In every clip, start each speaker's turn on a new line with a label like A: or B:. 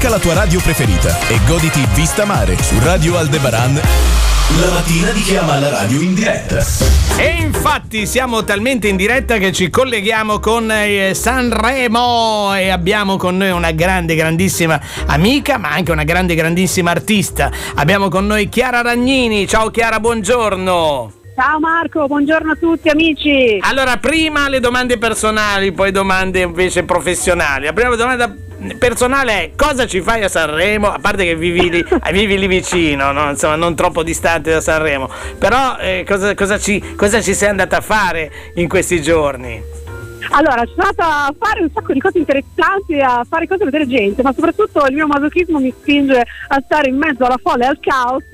A: Scarica la tua radio preferita e goditi Vista Mare su Radio Aldebaran la mattina di chiama la radio in diretta.
B: E infatti siamo talmente in diretta che ci colleghiamo con eh, Sanremo e abbiamo con noi una grande, grandissima amica, ma anche una grande, grandissima artista. Abbiamo con noi Chiara Ragnini. Ciao Chiara, buongiorno.
C: Ciao Marco, buongiorno a tutti amici.
B: Allora, prima le domande personali, poi domande invece professionali. La prima domanda personale cosa ci fai a Sanremo? A parte che vivi lì, vivi lì vicino, no? Insomma, non troppo distante da Sanremo. Però eh, cosa, cosa, ci, cosa ci sei andata a fare in questi giorni?
C: Allora, sono andata a fare un sacco di cose interessanti, a fare cose vedere gente, ma soprattutto il mio masochismo mi spinge a stare in mezzo alla folla e al caos.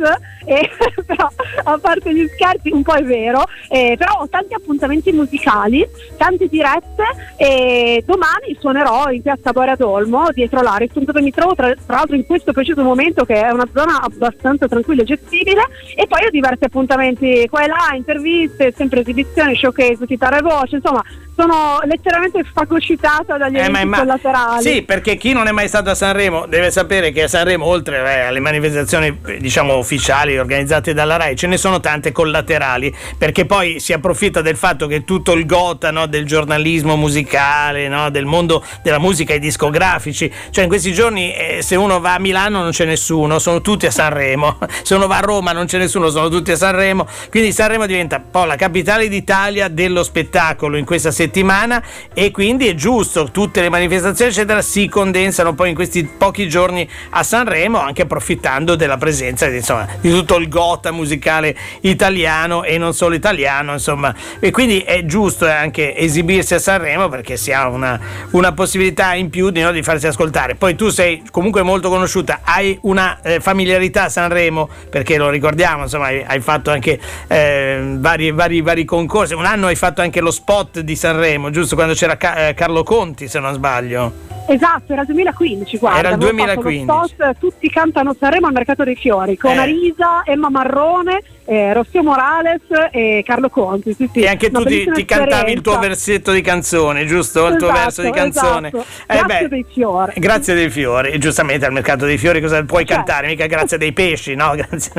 C: E, però, a parte gli scherzi, un po' è vero, eh, però ho tanti appuntamenti musicali, tante dirette e domani suonerò in piazza Borea d'Olmo, dietro l'Ariston, dove mi trovo tra, tra, l'altro in questo preciso momento che è una zona abbastanza tranquilla e gestibile e poi ho diversi appuntamenti qua e là, interviste, sempre esibizioni, showcase, chitarra e voce, insomma sono letteralmente fagocitata dagli eh, ma, collaterali.
B: Sì, perché chi non è mai stato a Sanremo deve sapere che a Sanremo, oltre eh, alle manifestazioni diciamo ufficiali organizzate dalla RAI, ce ne sono tante collaterali, perché poi si approfitta del fatto che tutto il gota no, del giornalismo musicale, no, del mondo della musica e discografici, cioè in questi giorni eh, se uno va a Milano non c'è nessuno, sono tutti a Sanremo, se uno va a Roma non c'è nessuno, sono tutti a Sanremo, quindi Sanremo diventa un la capitale d'Italia dello spettacolo in questa settimana e quindi è giusto, tutte le manifestazioni eccetera si condensano poi in questi pochi giorni a Sanremo anche approfittando della presenza insomma, di tutto il gota musicale italiano e non solo italiano insomma. E quindi è giusto anche esibirsi a Sanremo perché si ha una, una possibilità in più di, no, di, farsi ascoltare. Poi tu sei comunque molto conosciuta hai una eh, familiarità a Sanremo? Perché lo ricordiamo insomma hai, hai fatto anche eh, vari, vari, vari concorsi. Un anno hai fatto anche lo spot di Sanremo giusto? Quando c'era Ca- eh, Carlo Conti, se non sbaglio.
C: Esatto, era il 2015, guarda.
B: Era il 2015.
C: Spot, tutti cantano Sanremo al Mercato dei Fiori, con eh. Arisa, Emma Marrone, eh, Rossio Morales e Carlo Conti. Sì, sì.
B: E anche tu ti, ti, cantavi il tuo versetto di canzone, giusto? Il tuo verso di esatto, canzone.
C: Esatto. Eh, grazie beh, dei fiori.
B: Grazie dei fiori. E giustamente al Mercato dei Fiori cosa puoi certo. cantare? Mica grazie dei pesci, no? Grazie.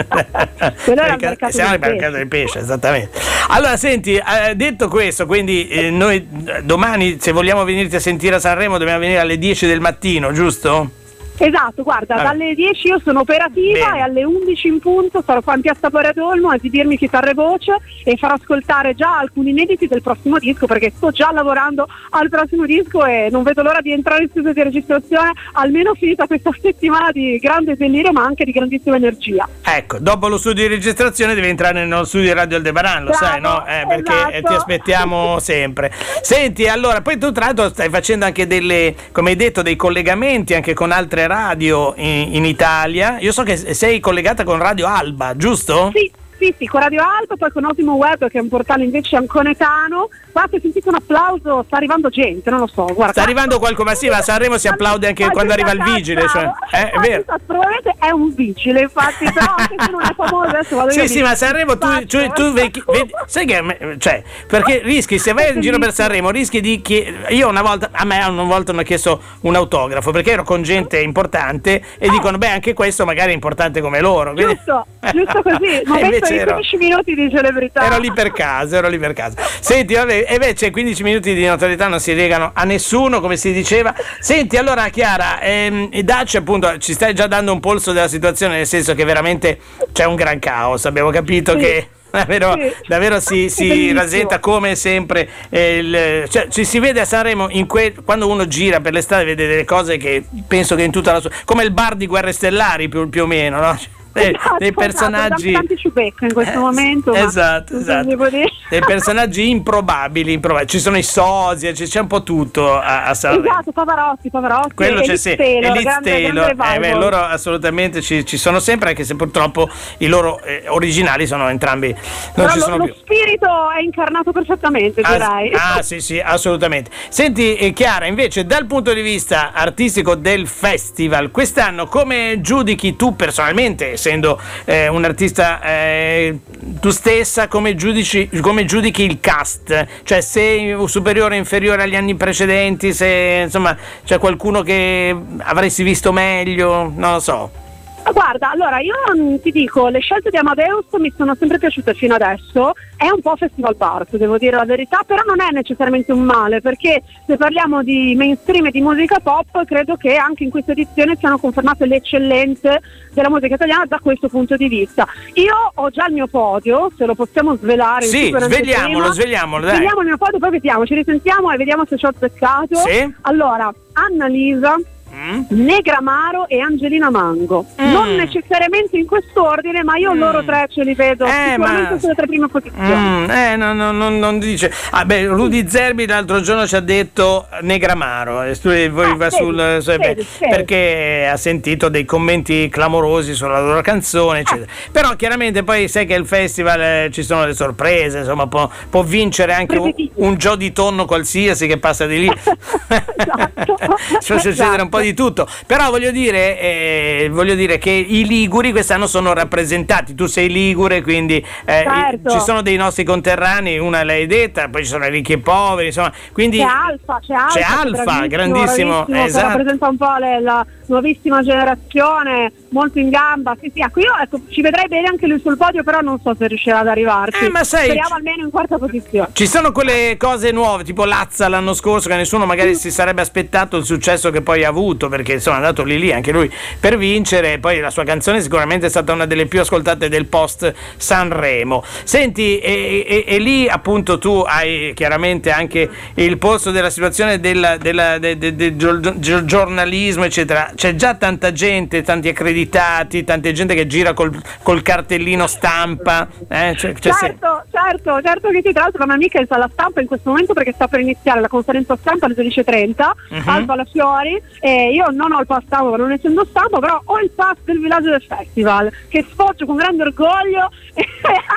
C: Quello era il mercato,
B: Siamo al mercato dei pesci, esattamente. Allora, senti, eh, detto questo, quindi eh, noi eh, domani se vogliamo venirti a sentire a Sanremo dobbiamo venire alle 10 del mattino, giusto?
C: Esatto, guarda, Vabbè. dalle 10 io sono operativa Bene. e alle 11 in punto sarò qua in Piazza Boradolmo a esibirmi chitarra e voce e farò ascoltare già alcuni inediti del prossimo disco perché sto già lavorando al prossimo disco e non vedo l'ora di entrare in studio di registrazione almeno finita questa settimana di grande delirio ma anche di grandissima energia.
B: Ecco, dopo lo studio di registrazione devi entrare nello studio di Radio Aldebaran, lo Bravo, sai, no? Eh, perché esatto. ti aspettiamo sempre. Senti, allora, poi tu tra l'altro stai facendo anche delle, come hai detto, dei collegamenti anche con altre radio in, in Italia. Io so che sei collegata con Radio Alba, giusto?
C: Sì. Sì, sì, con Radio Alba, poi con Osimo Web, che è un portale invece anconetano. Se sentite un applauso, sta arrivando gente, non lo so. Guarda.
B: Sta arrivando qualcuno, ma sì, ma a Sanremo si applaude anche quando arriva il vigile. Cioè, eh, è vero.
C: Probabilmente è un vigile, infatti, però anche se non è famoso adesso vado
B: Sì, sì, ma a Sanremo tu, tu, tu vedi, vedi, sai che cioè, perché rischi, se vai in giro per Sanremo, rischi di chiedere. Io una volta, a me una volta hanno chiesto un autografo perché ero con gente importante e eh. dicono, beh, anche questo magari è importante come loro.
C: Quindi... Giusto, giusto così. Ma ero, 15 minuti di celebrità.
B: Ero lì per caso, ero lì per caso. Senti, vabbè, e invece 15 minuti di notorietà non si legano a nessuno, come si diceva. Senti, allora Chiara, ehm, Dacci appunto ci stai già dando un polso della situazione, nel senso che veramente c'è un gran caos, abbiamo capito sì. che davvero, sì. davvero si, si rasenta come sempre eh, il, cioè, ci si vede a Sanremo que, quando uno gira per l'estate vede delle cose che penso che in tutta la sua come il bar di Guerre Stellari più, più o meno no? Dei, esatto, dei esatto, personaggi
C: esatto, in questo eh, momento
B: esatto esatto. dei personaggi improbabili, improbabili, ci sono i sosia c'è un po' tutto a, a
C: Sanremo esatto Pavarotti Pavarotti
B: quello c'è sì Taylor, Taylor. Eh, beh, loro assolutamente ci, ci, sono sempre anche se purtroppo i loro eh, originali sono entrambi non
C: Però
B: ci sono
C: lo,
B: più.
C: lo spirito è incarnato perfettamente
B: ah,
C: direi
B: ah sì sì assolutamente. Senti eh, Chiara invece dal punto di vista artistico del festival quest'anno come giudichi tu personalmente essendo eh, un artista eh, tu stessa come, giudici, come giudichi il cast? Cioè sei superiore o inferiore agli anni precedenti, se insomma c'è qualcuno che avresti visto meglio, non lo so.
C: Guarda, allora io mm, ti dico, le scelte di Amadeus mi sono sempre piaciute fino adesso, è un po' festival part, devo dire la verità, però non è necessariamente un male, perché se parliamo di mainstream e di musica pop, credo che anche in questa edizione siano confermate le eccellenze della musica italiana da questo punto di vista. Io ho già il mio podio, se lo possiamo svelare.
B: Sì, svegliamolo, svegliamolo, dai.
C: Svegliamo il mio podio, poi vediamo, ci risentiamo e vediamo se ci ho azzeccato.
B: Sì.
C: Allora, Annalisa,
B: Mm?
C: Negramaro e Angelina Mango.
B: Mm.
C: Non necessariamente in quest'ordine, ma io
B: Mm.
C: loro tre ce li vedo
B: Eh,
C: sicuramente
B: ma-
C: sulle tre prime posizioni.
B: Mm, eh, no, no, no, non dice. Ah, beh, Rudy Zerbi l'altro giorno ci ha detto Negramaro. e
C: Ah,
B: va
C: vedi,
B: sul, su-
C: vedi, vedi.
B: perché ha sentito dei commenti clamorosi sulla loro canzone, eccetera. Però chiaramente poi sai che il festival eh, ci sono le sorprese, insomma, può, può vincere anche un, un Gio di tonno qualsiasi che passa di lì.
C: Esatto.
B: Può succedere un po' di tutto. Però voglio dire, eh, voglio dire che i Liguri quest'anno sono rappresentati. Tu sei Ligure, quindi eh,
C: Certo.
B: ci sono dei nostri conterranei, una l'hai detta, poi ci sono i ricchi e poveri, insomma. Quindi
C: C'è Alfa, c'è Alfa,
B: C'è Alfa, grandissimo,
C: bravissimo, che
B: esatto.
C: rappresenta un po' le- la nuovissima generazione, molto in gamba. Sì, sì, ecco, io ecco, ci vedrei bene anche lui sul podio, però non so se riuscirà ad arrivarci.
B: Eh, ma sai-
C: Speriamo almeno in quarta posizione.
B: Ci sono quelle cose nuove, tipo Lazza l'anno scorso, che nessuno magari si sarebbe aspettato il successo che poi ha avuto, perché insomma è andato lì lì anche lui per vincere. Poi la sua canzone sicuramente è stata una delle più ascoltate del post Sanremo. Senti, e, e- e lì appunto tu hai chiaramente anche il polso della situazione del, della- de- de- gio- giornalismo, eccetera. C'è già tanta gente, tanti accreditati, tanta gente che gira col, col cartellino stampa. eh? Cioè- cioè
C: certo, certo, certo che sì, tra l'altro la mia amica è alla stampa in questo momento perché sta per iniziare la conferenza stampa alle 12.30
B: Mhm.
C: al Palafiori e io non ho il pass stampa non essendo stampa però ho il pass del villaggio del festival che sfoggio con grande orgoglio e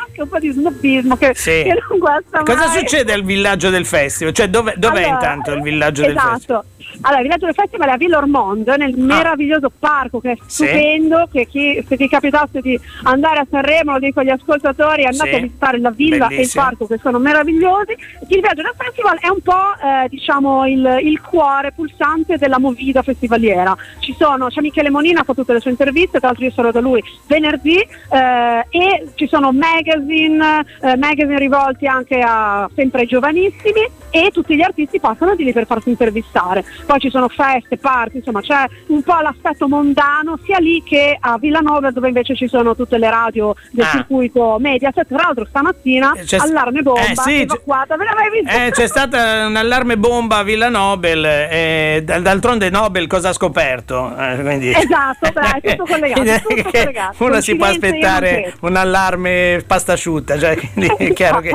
C: anche un po' di snobismo che,
B: Sì.
C: che non guasta
B: Cosa
C: mai.
B: succede al villaggio del festival? Cioè, dove, dov'è
C: Allora,
B: intanto il villaggio del
C: esatto.
B: festival?
C: Allora, il villaggio del festival è a Villa Ormonde, nel meraviglioso parco che è
B: Ah. Sì.
C: stupendo, che chi, se ti capitasse di andare a Sanremo, lo dico agli ascoltatori, andate
B: Sì.
C: a visitare la villa e il parco che sono meravigliosi. Il villaggio del festival è un po' eh, diciamo il, il cuore pulsante della movida festivaliera. Ci sono, c'è Michele Monina, ha fatto tutte le sue interviste, tra l'altro io sarò da lui venerdì, eh, e ci sono magazine, eh, magazine rivolti anche a sempre ai giovanissimi e tutti gli artisti passano di lì per farsi intervistare. Poi ci sono feste, party, insomma c'è un po' l'aspetto mondano sia lì che a Villanova dove invece ci sono tutte le radio del
B: Ah.
C: circuito Mediaset. Tra l'altro stamattina
B: Eh, c'è-
C: allarme bomba
B: eh, sì,
C: evacuata, ve l'avete visto?
B: Eh, c'è stata un allarme bomba a Villa Nobel, e d- d'altronde Nobel cosa ha scoperto? Eh,
C: Esatto, dai, è tutto collegato, tutto collegato.
B: Uno si può aspettare un allarme pasta asciutta, cioè, quindi è chiaro che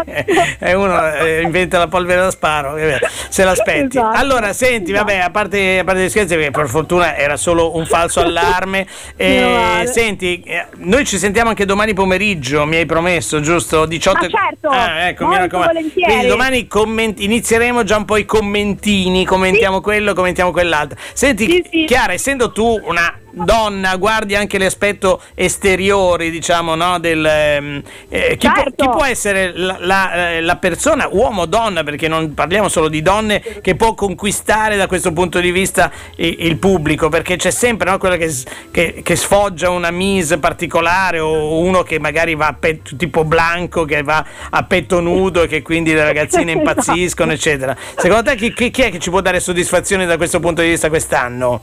B: eh, uno eh, inventa la polvere da sparo, eh, se l'aspetti.
C: Esatto.
B: Allora, senti,
C: Esatto.
B: vabbè, a parte, a parte gli scherzi, perché per fortuna era solo un falso allarme. Eh, senti, eh, noi ci sentiamo anche domani pomeriggio, mi hai promesso, giusto? 18
C: Ma certo,
B: Ah, ecco, mi raccomando.
C: volentieri.
B: Quindi domani comment- inizieremo già un po' i commentini, commentiamo quello, commentiamo quell'altro. Senti,
C: Sì, sì.
B: Chiara, essendo tu una donna, guardi anche l'aspetto esteriore, diciamo, no? Del, ehm, eh, chi, può,
C: Certo.
B: chi può essere la, la, eh, la persona, uomo o donna, perché non parliamo solo di donne, che può conquistare da questo punto di vista i- il, pubblico? Perché c'è sempre no, quella che, che- che sfoggia una mise particolare o uno che magari va a petto tipo blanco, che va a petto nudo e che quindi le ragazzine
C: Esatto.
B: impazziscono, eccetera. Secondo te chi, chi- chi è che ci può dare soddisfazione da questo punto di vista quest'anno?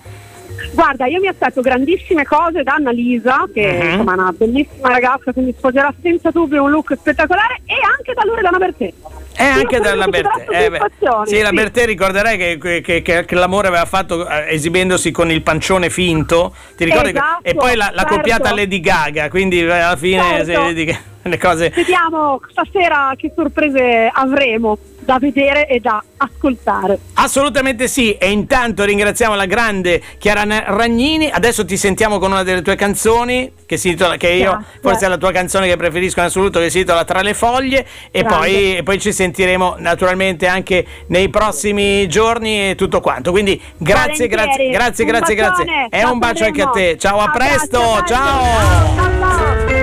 C: Guarda, io mi aspetto grandissime cose da Annalisa, che
B: Mhm.
C: insomma è una bellissima ragazza, quindi sposerà senza dubbio un look spettacolare, e anche da Loredana Bertè.
B: E anche dalla Bertè. Eh, sì, la
C: sì.
B: Bertè ricorderai che, che- che- che l'amore aveva fatto eh, esibendosi con il pancione finto. Ti ricordi?
C: Esatto,
B: e poi l'ha, l'ha
C: certo.
B: copiata Lady Gaga, quindi eh, alla fine
C: Certo.
B: se le cose.
C: Vediamo stasera che sorprese avremo. Da vedere e da ascoltare.
B: Assolutamente sì, e intanto ringraziamo la grande Chiara Ragnini. Adesso ti sentiamo con una delle tue canzoni, che, si titola, che io
C: Grazie.
B: forse è la tua canzone che preferisco in assoluto, che si titola Tra le foglie. E poi, e poi ci sentiremo naturalmente anche nei prossimi giorni e tutto quanto. Quindi grazie, grazie, grazie,
C: Un
B: grazie, grazie. E un bacio anche a te. Ciao, a presto. Ciao.
C: Ciao, ciao.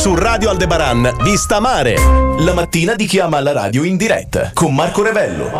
A: Su Radio Aldebaran, vista mare. La mattina di chiama alla radio in diretta con Marco Revello.